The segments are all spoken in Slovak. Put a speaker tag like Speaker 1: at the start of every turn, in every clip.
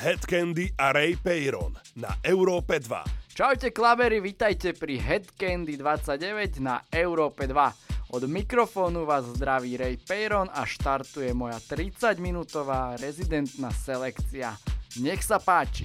Speaker 1: Headcandy a Ray Peyron na Európe 2.
Speaker 2: Čaute klabery, vitajte pri Headcandy 29 na Európe 2. Od mikrofónu vás zdraví Ray Peyron a štartuje moja 30-minútová rezidentná selekcia. Nech sa páči!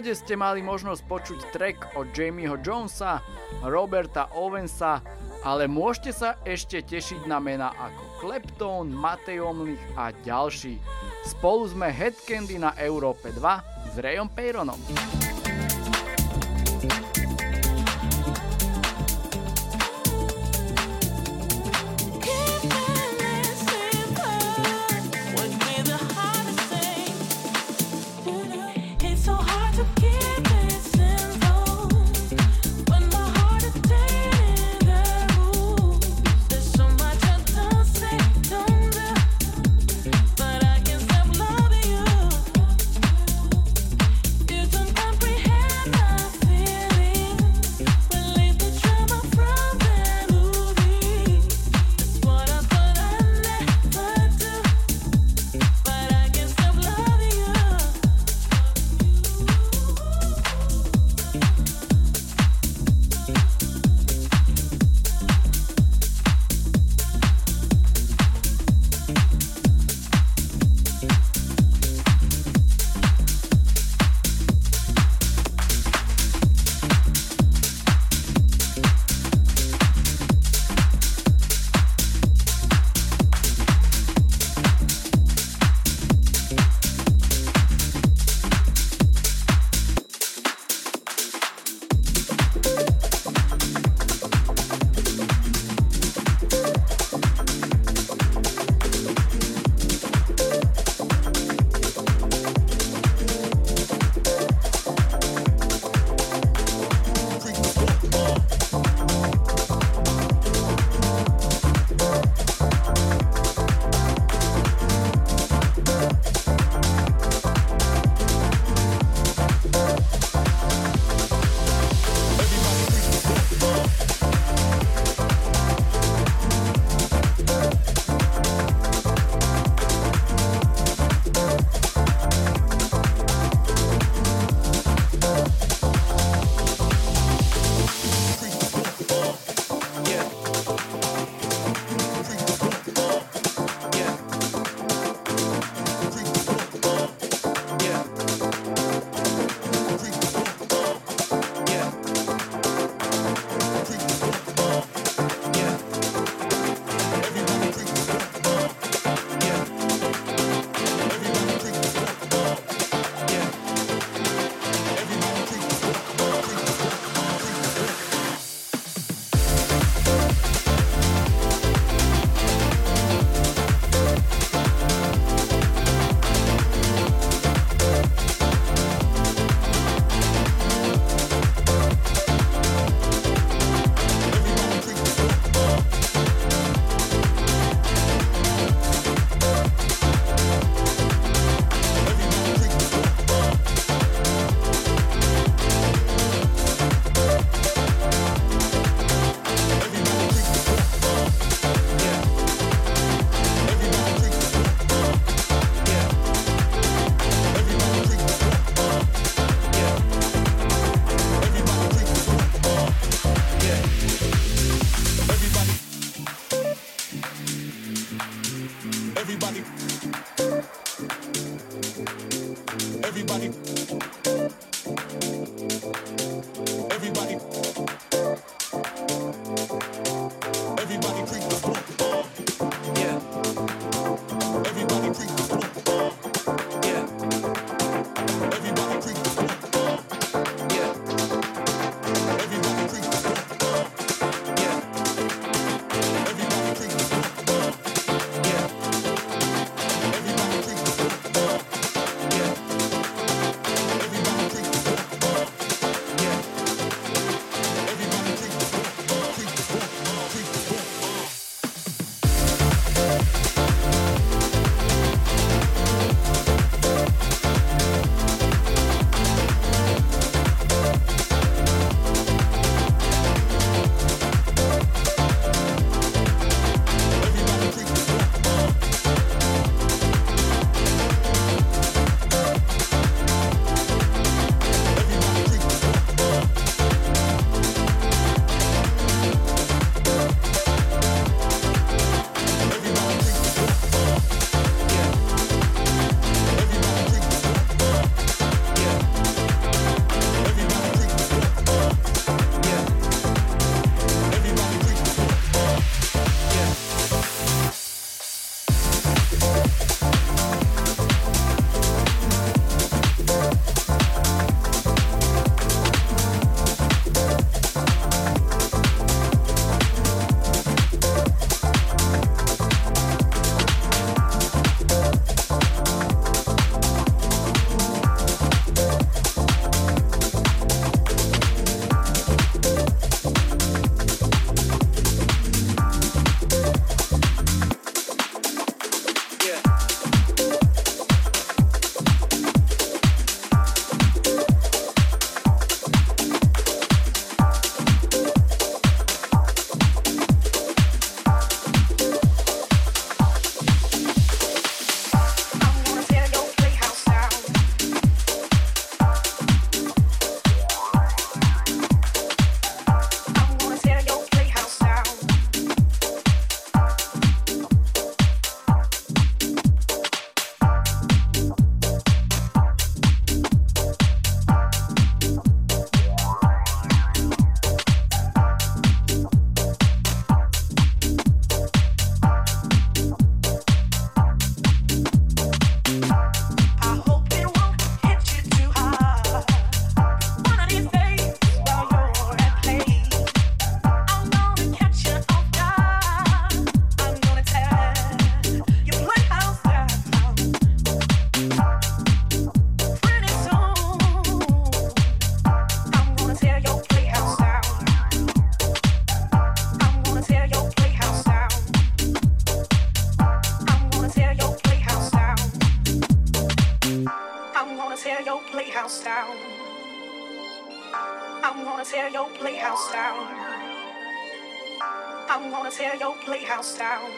Speaker 3: Úvode ste mali možnosť počuť track od Jamieho Jonesa, Roberta Owensa, ale môžete sa ešte tešiť na mena ako Kleptone, Matej Omlich a ďalší. Spolu sme Headcandy na Európe 2 s Rayom Peyronom.
Speaker 4: everybody.
Speaker 5: Playhouse down.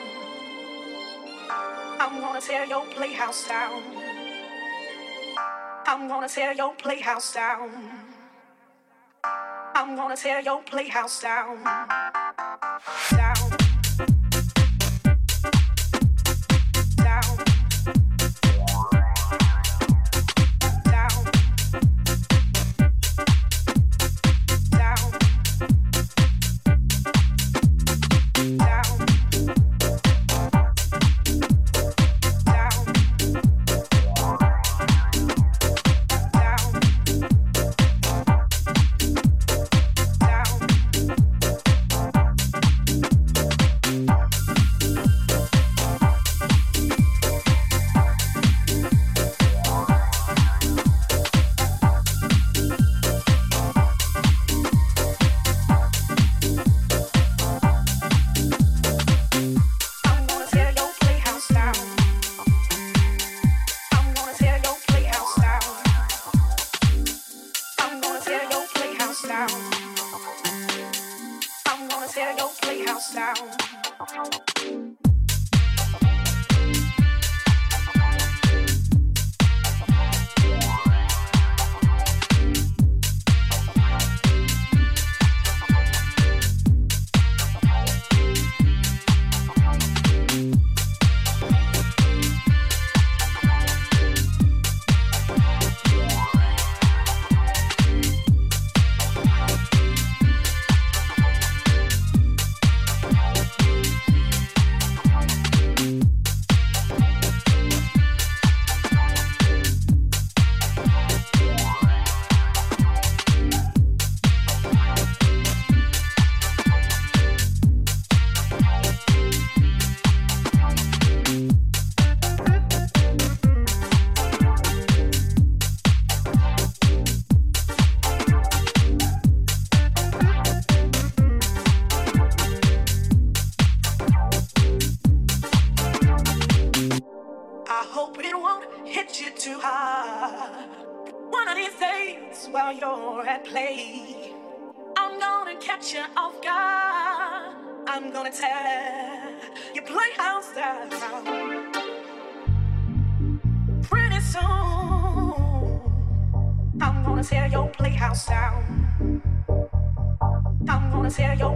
Speaker 5: I'm gonna tear your playhouse down. I'm gonna tear your playhouse down. I'm gonna tear your playhouse down. Down.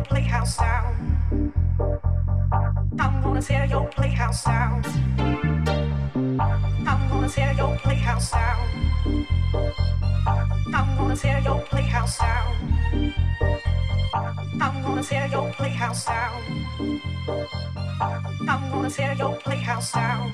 Speaker 5: playhouse sound. I'm gonna tear your playhouse down. I'm gonna tear your playhouse down.
Speaker 3: I'm gonna tear your playhouse down. I'm gonna tear your playhouse down. I'm gonna tear your playhouse down.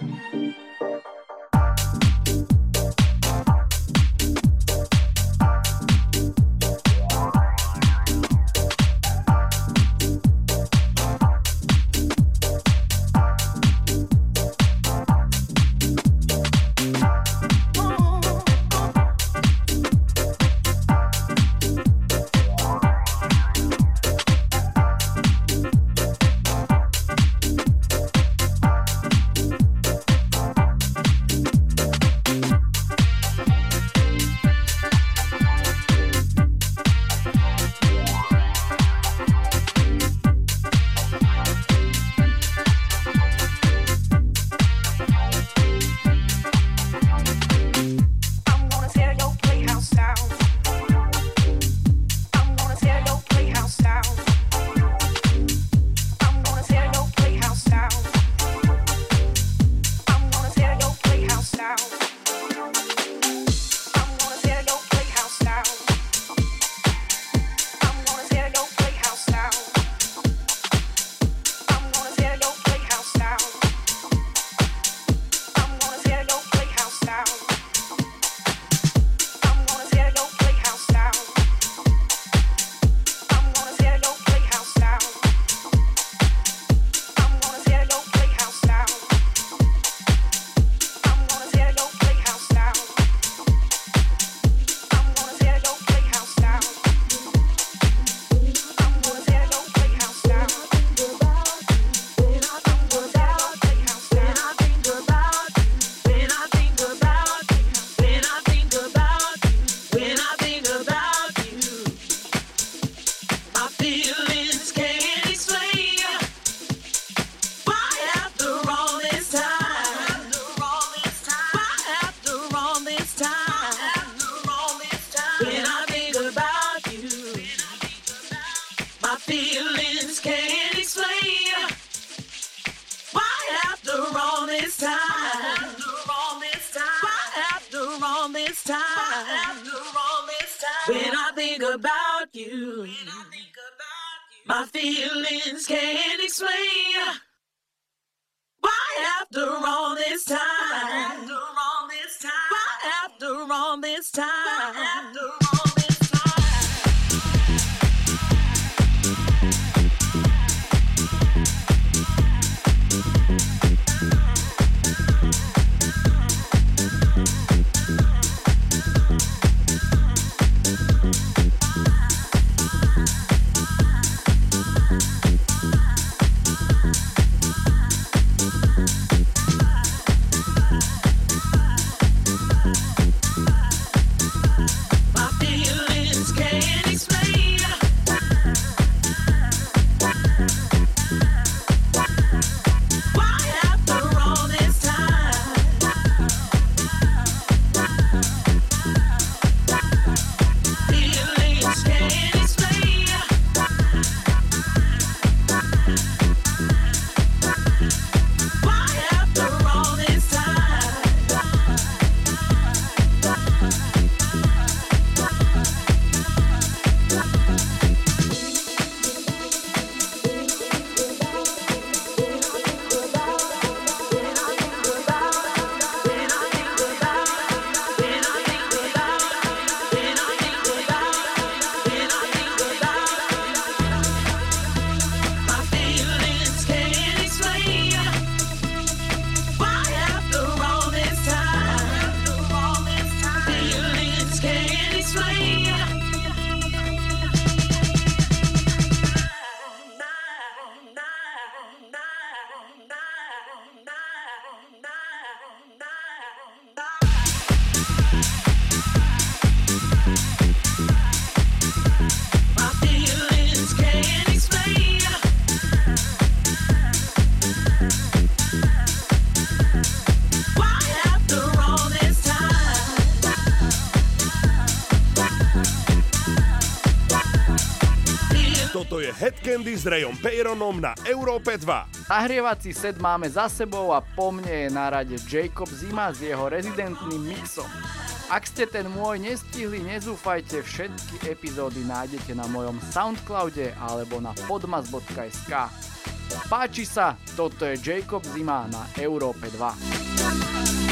Speaker 1: S Rejom Peyronom na Európe 2.
Speaker 2: Zahrievací set máme za sebou a po mne je na rade Jacob Zima s jeho rezidentným mixom. Ak ste ten môj nestihli, nezúfajte, všetky epizódy nájdete na mojom Soundcloude alebo na podmas.sk. Páči sa, toto je Jacob Zima na Európe 2.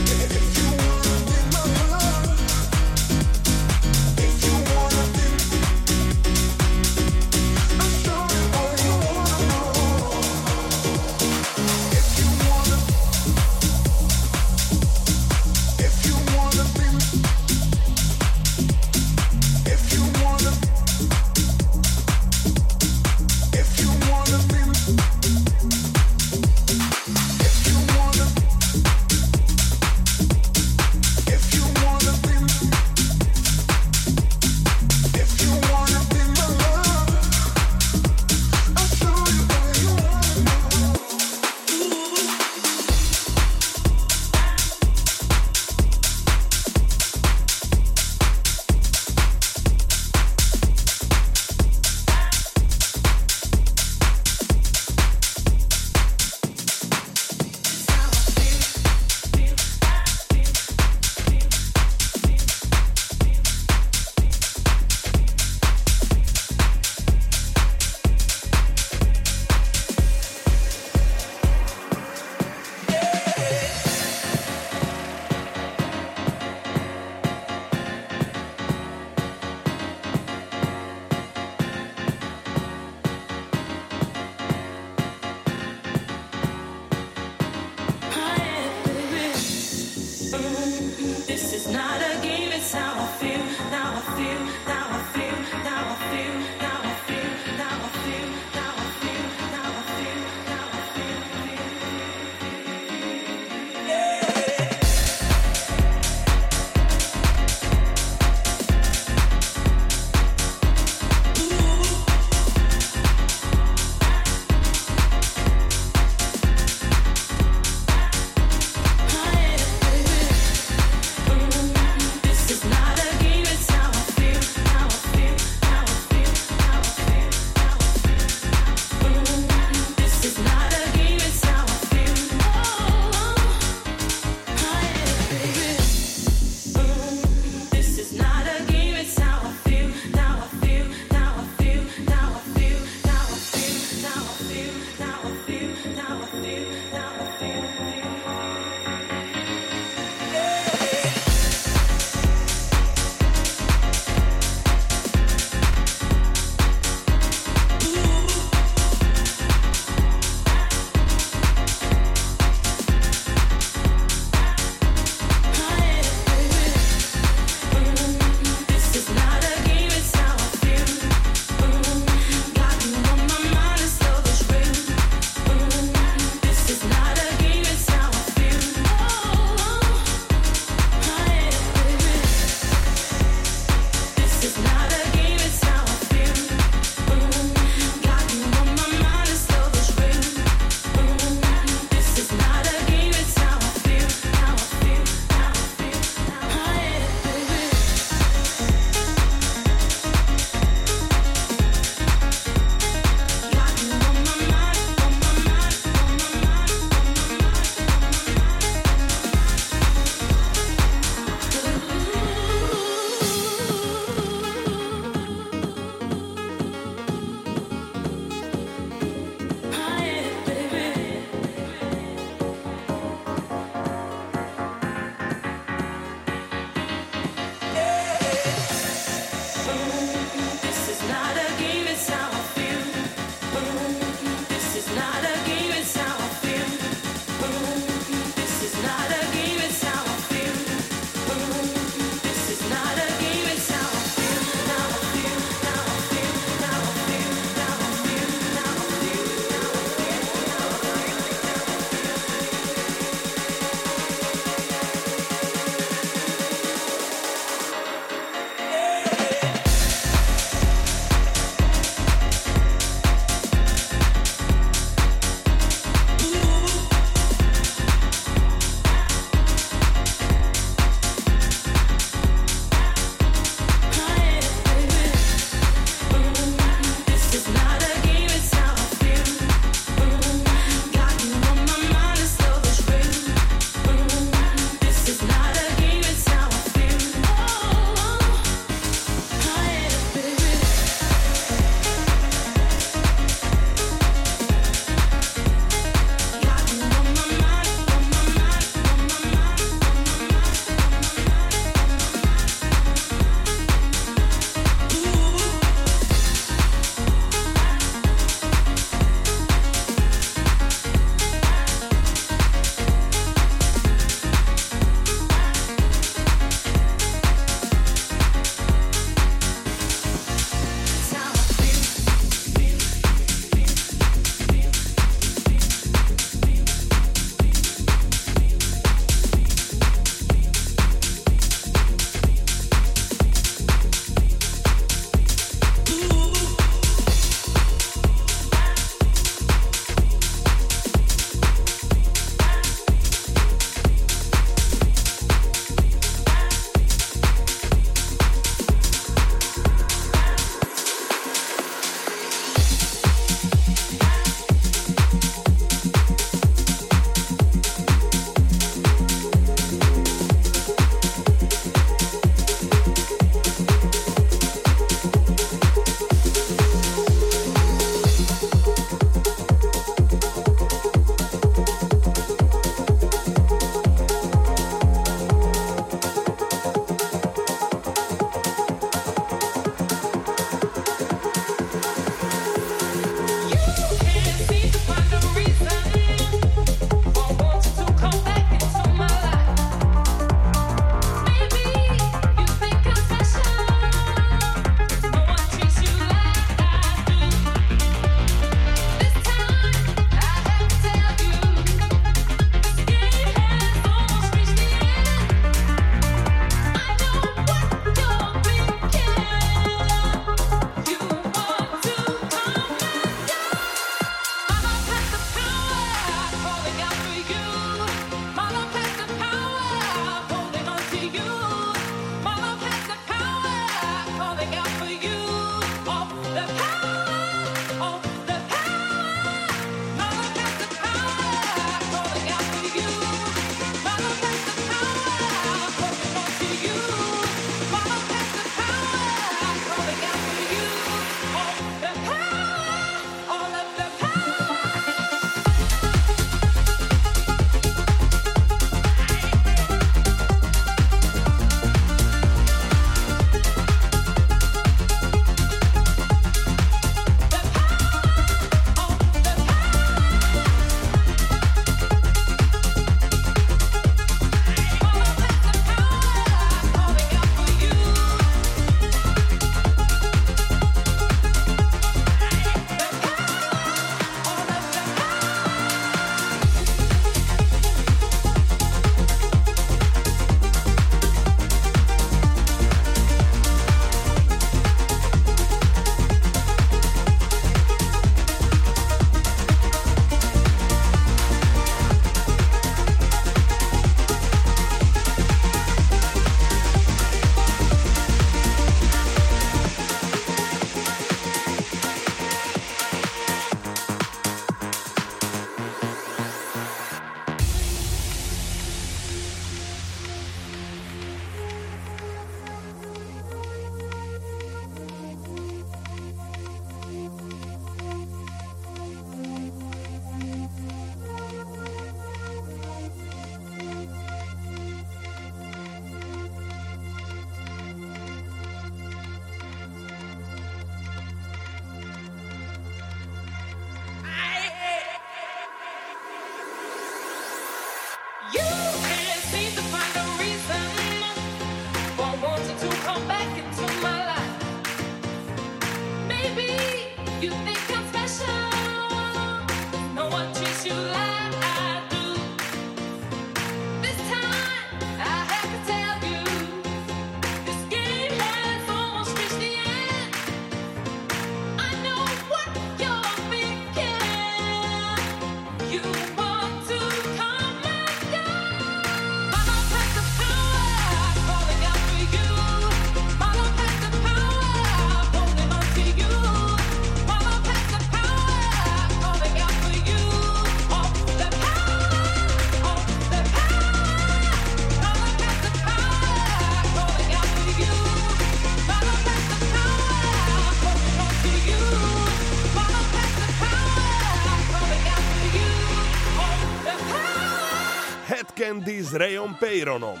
Speaker 3: Candy s Rayom Peyronom.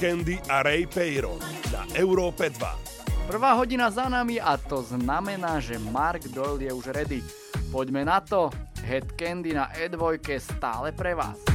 Speaker 6: Candy a Ray Peyron na Európe 2.
Speaker 7: Prvá hodina za nami a to znamená, že Mark Doyle je už ready. Poďme na to, Head Candy na E2 stále pre vás.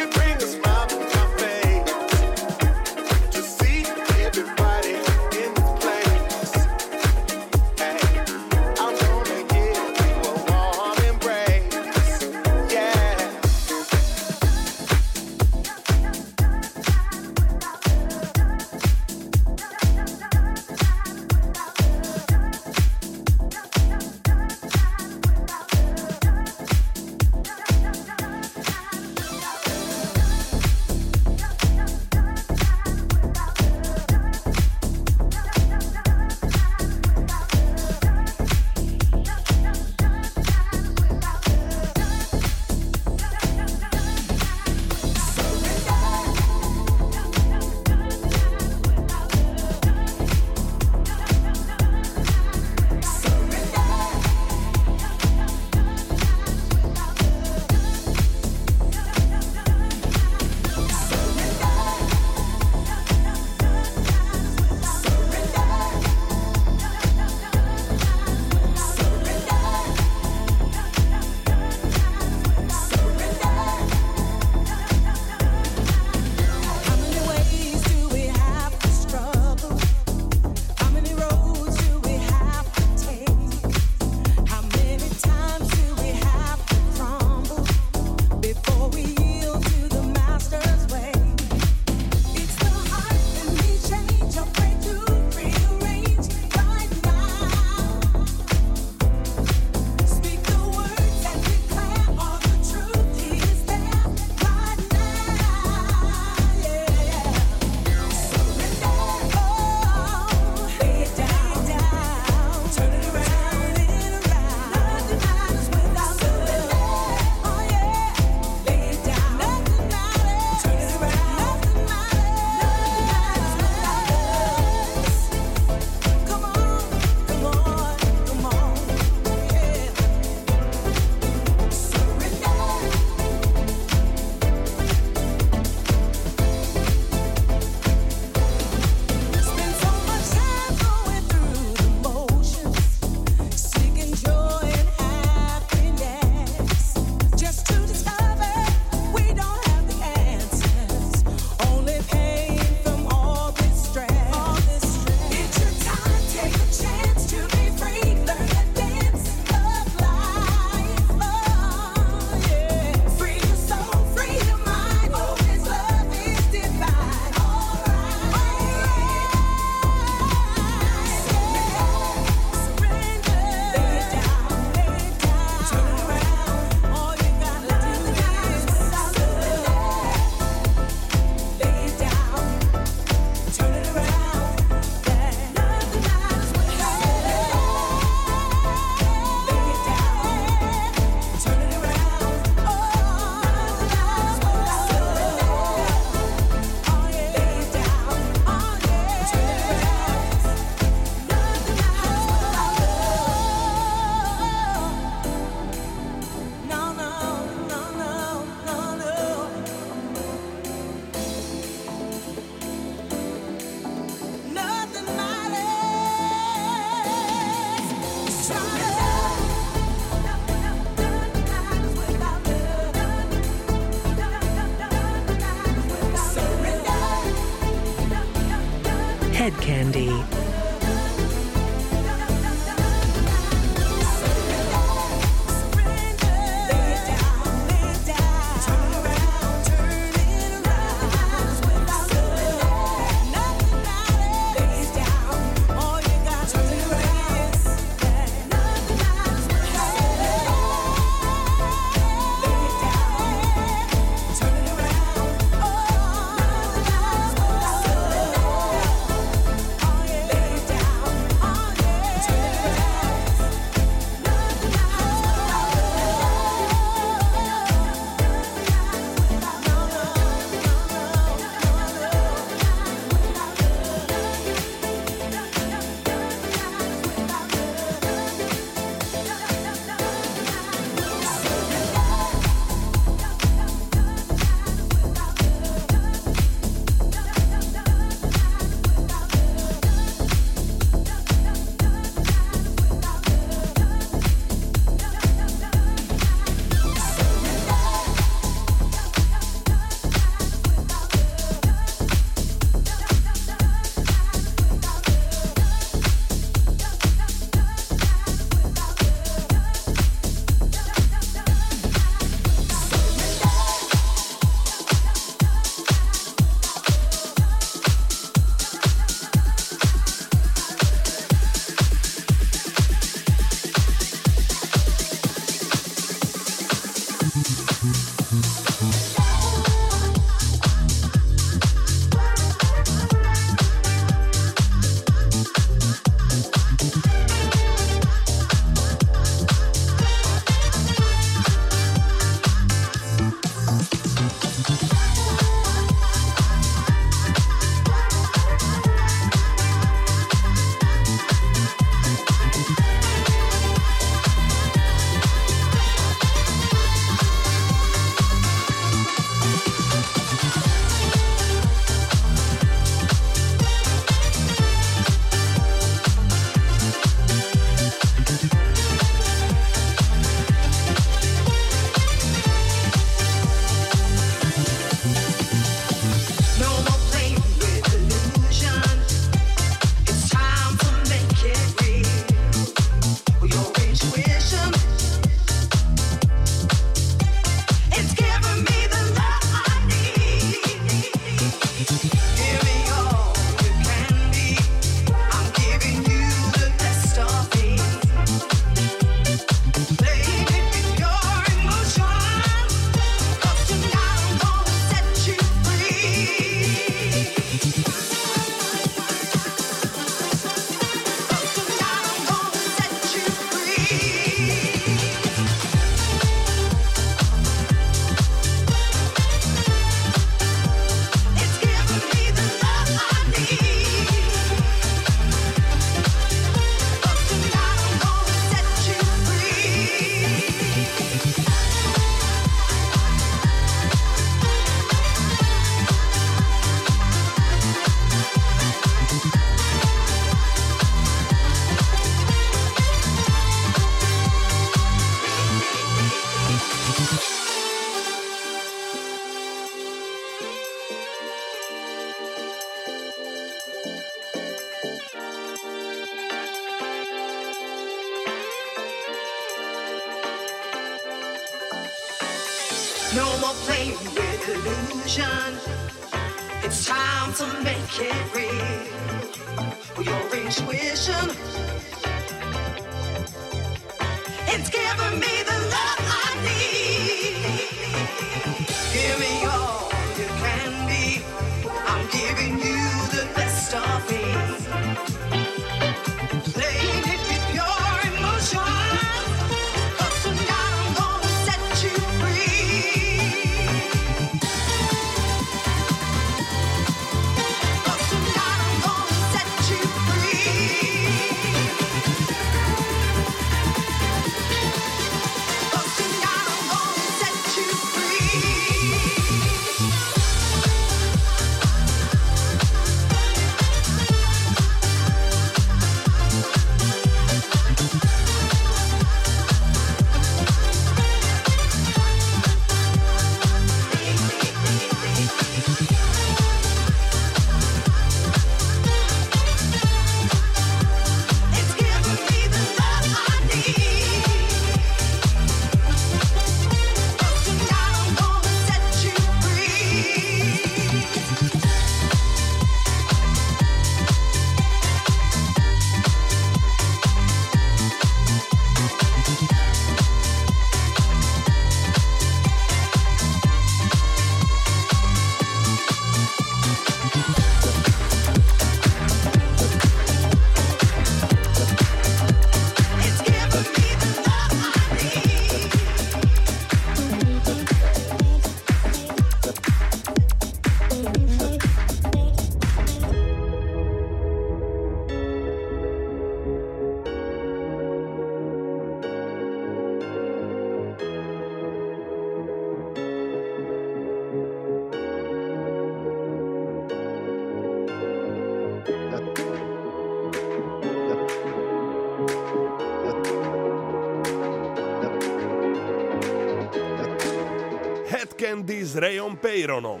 Speaker 6: Rayom Peyronom.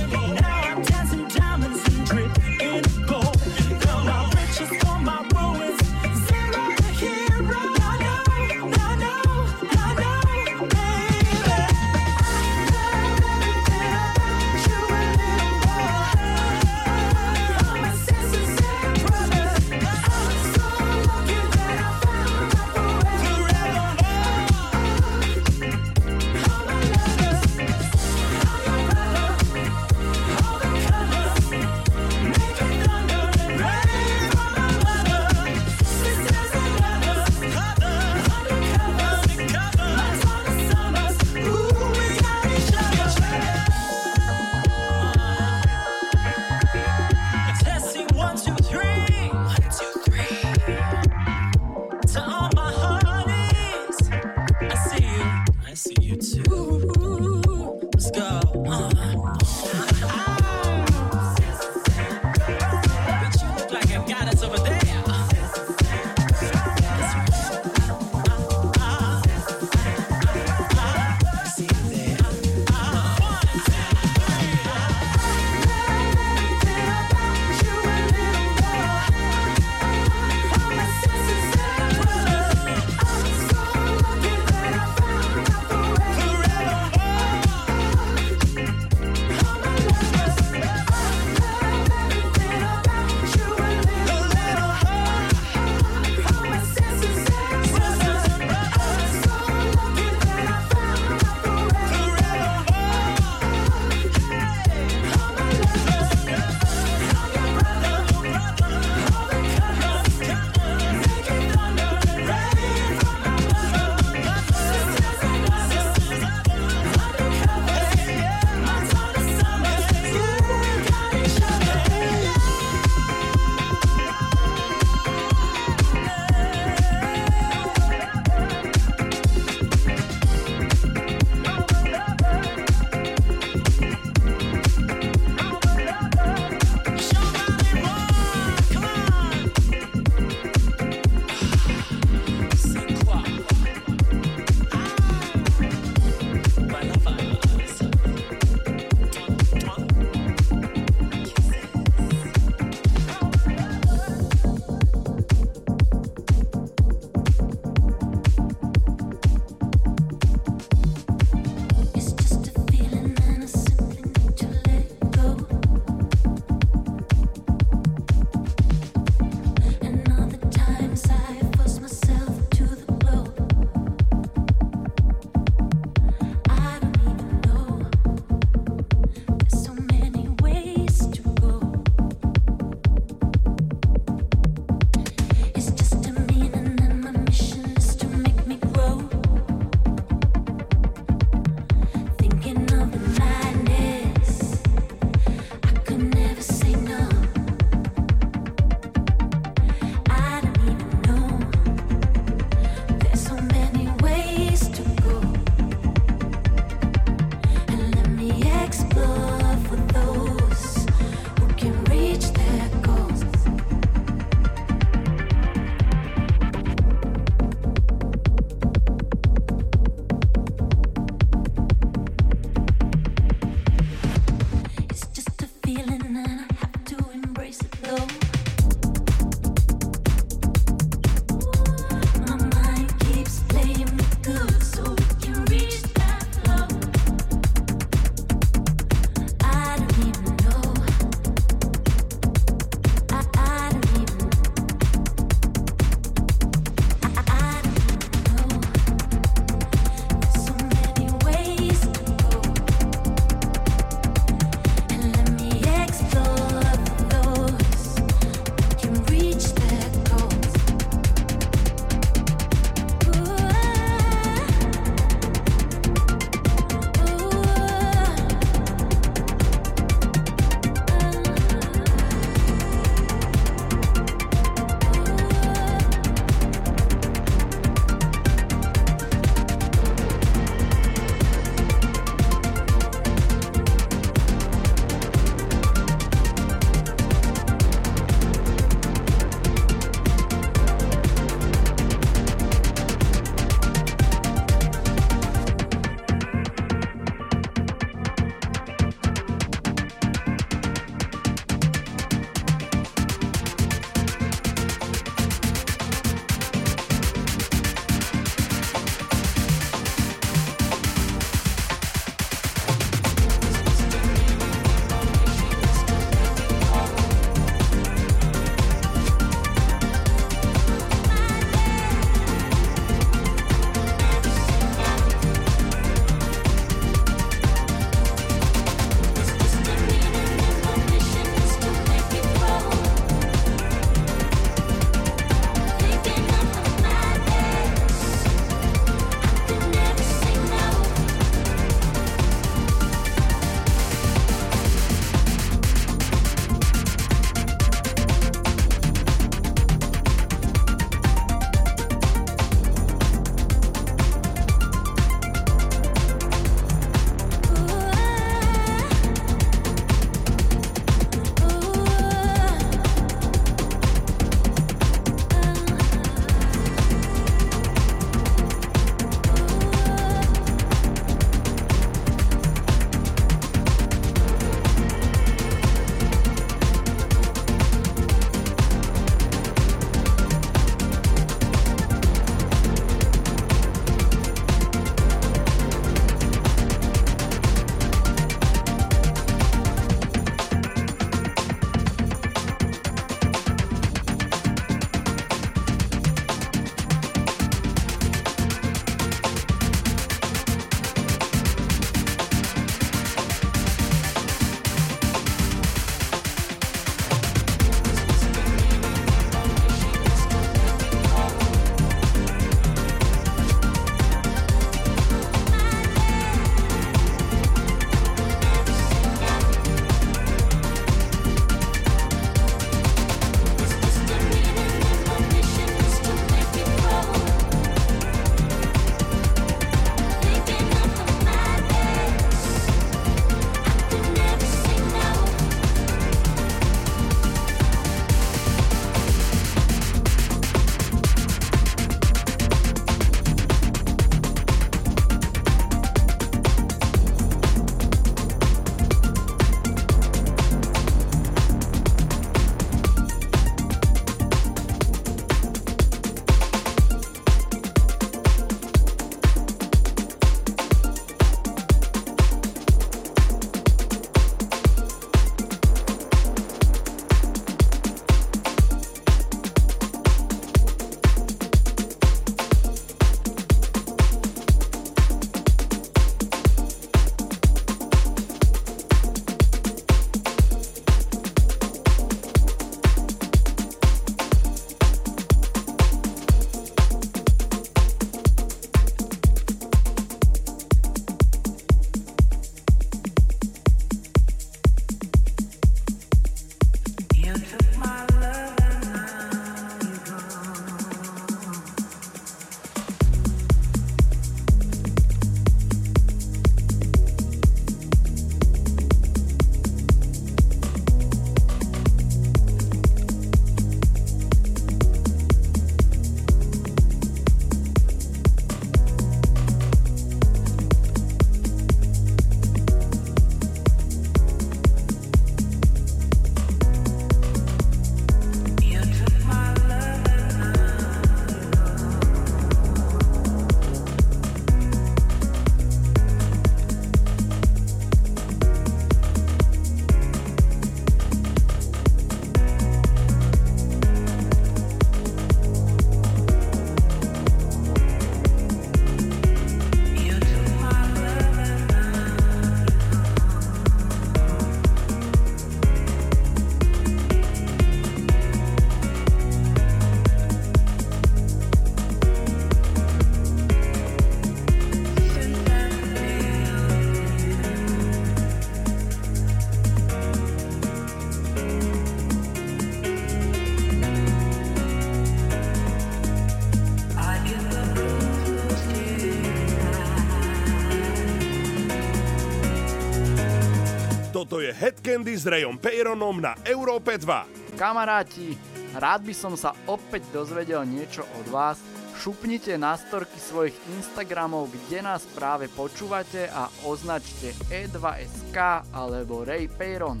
Speaker 8: Candy
Speaker 1: s Rayom Peyronom na Európe 2.
Speaker 2: Kamaráti, rád by som sa opäť dozvedel niečo od vás. Šupnite na storky svojich Instagramov, kde nás práve počúvate a označte E2SK alebo Ray Peyron.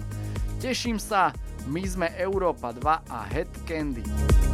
Speaker 2: Teším sa, my sme Európa 2 a Head Candy.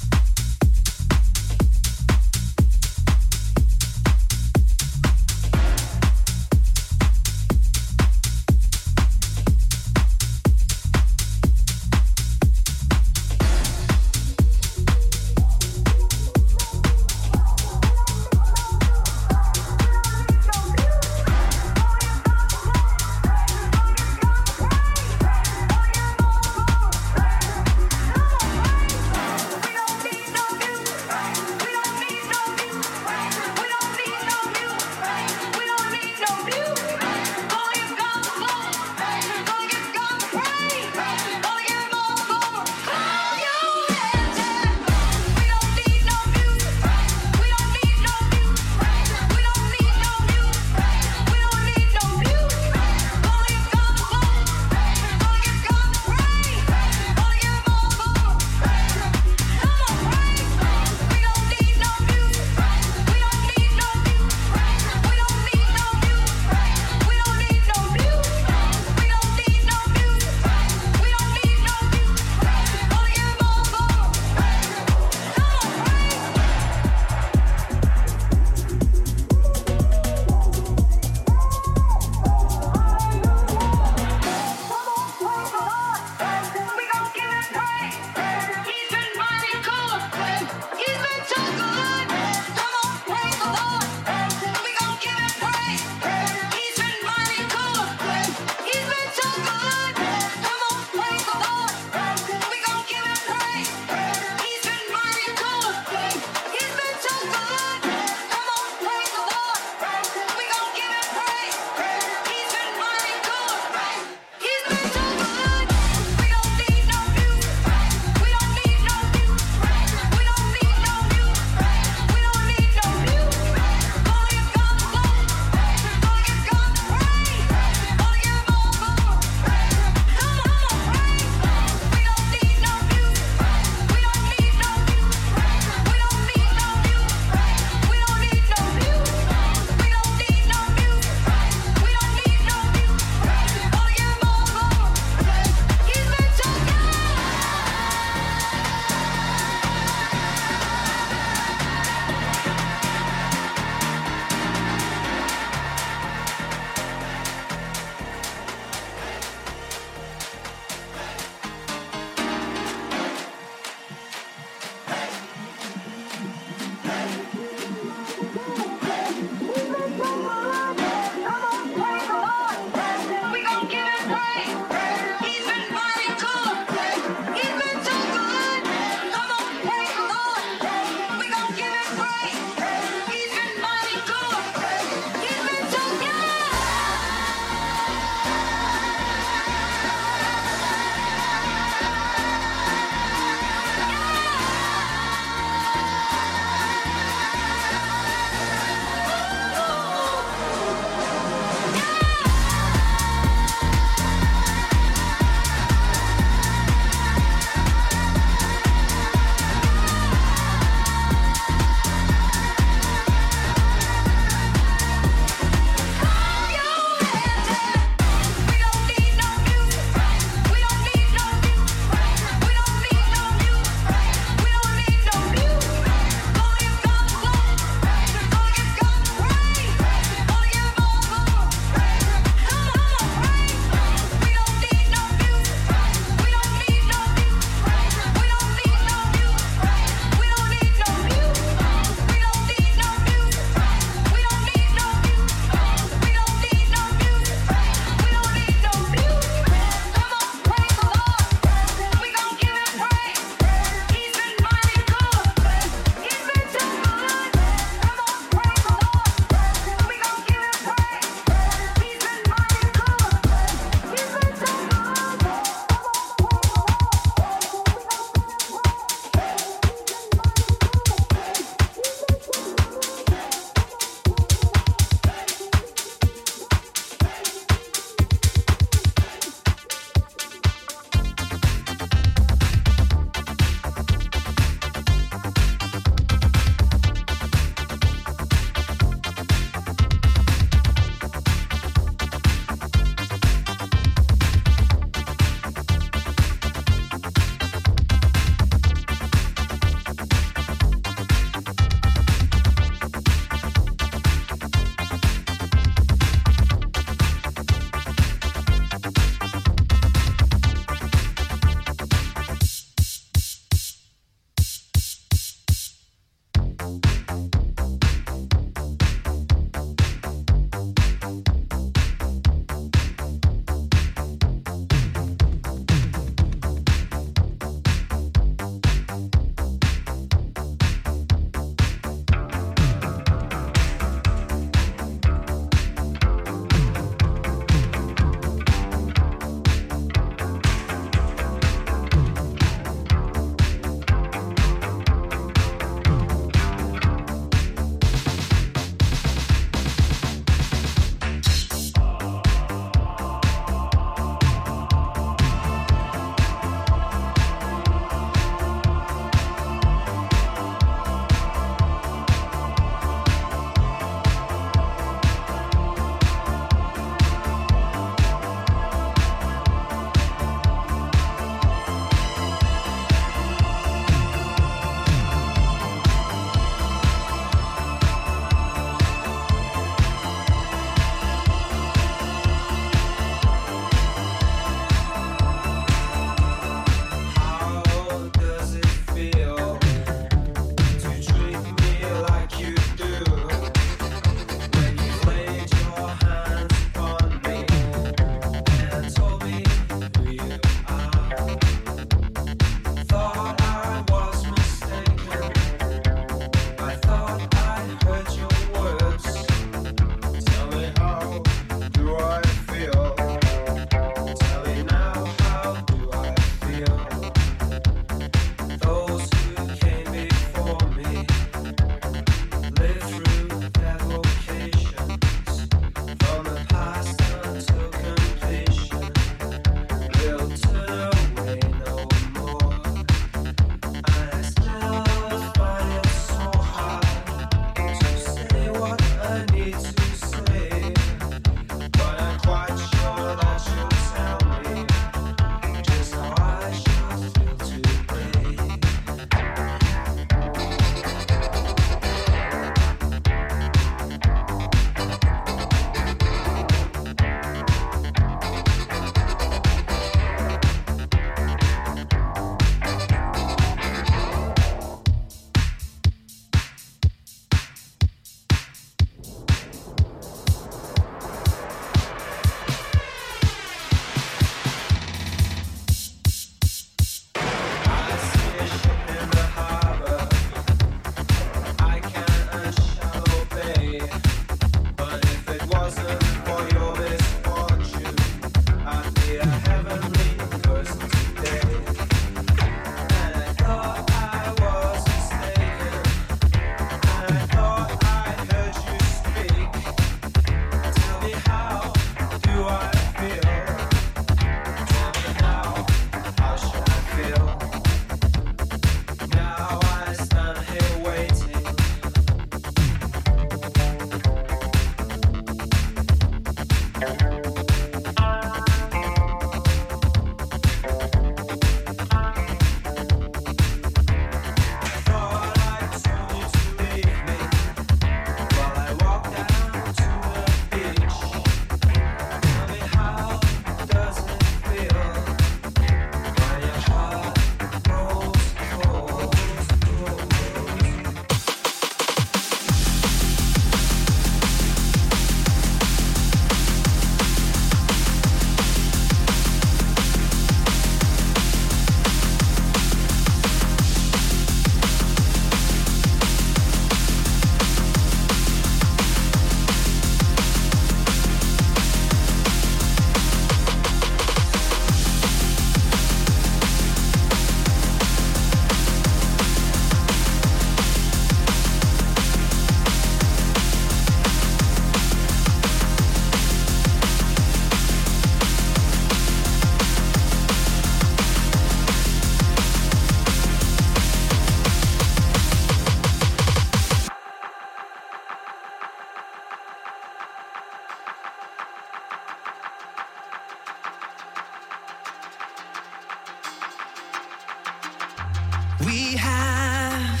Speaker 9: We have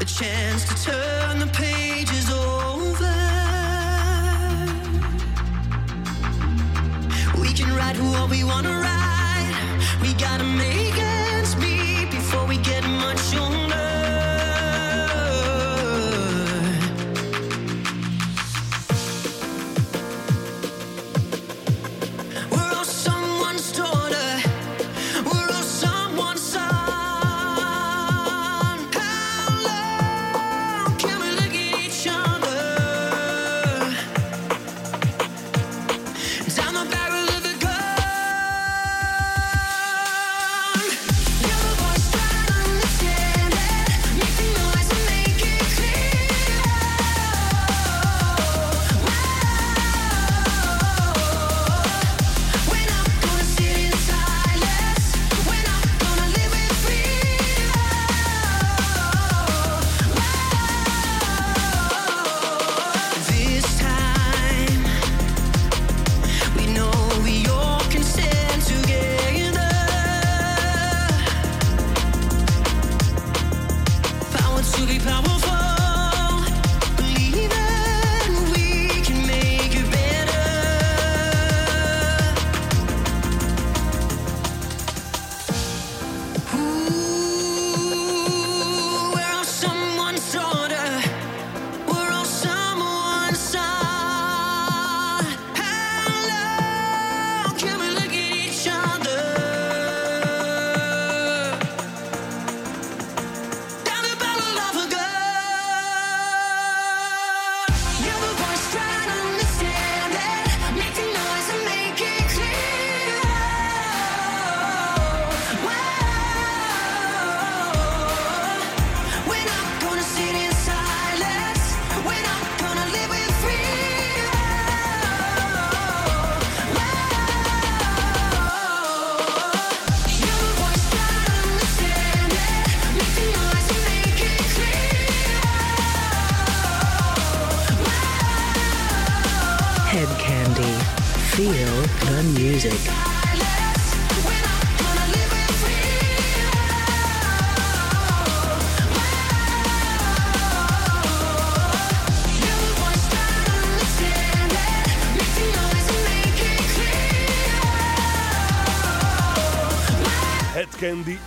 Speaker 9: a chance to turn the pages over. We can write what we wanna write. We gotta make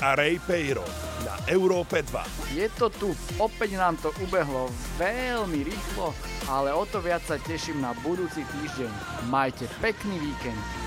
Speaker 9: a
Speaker 6: Ray Peiro na Európe 2.
Speaker 7: Je to tu, opäť nám to ubehlo veľmi rýchlo, ale o to viac sa teším na budúci týždeň. Majte pekný víkend.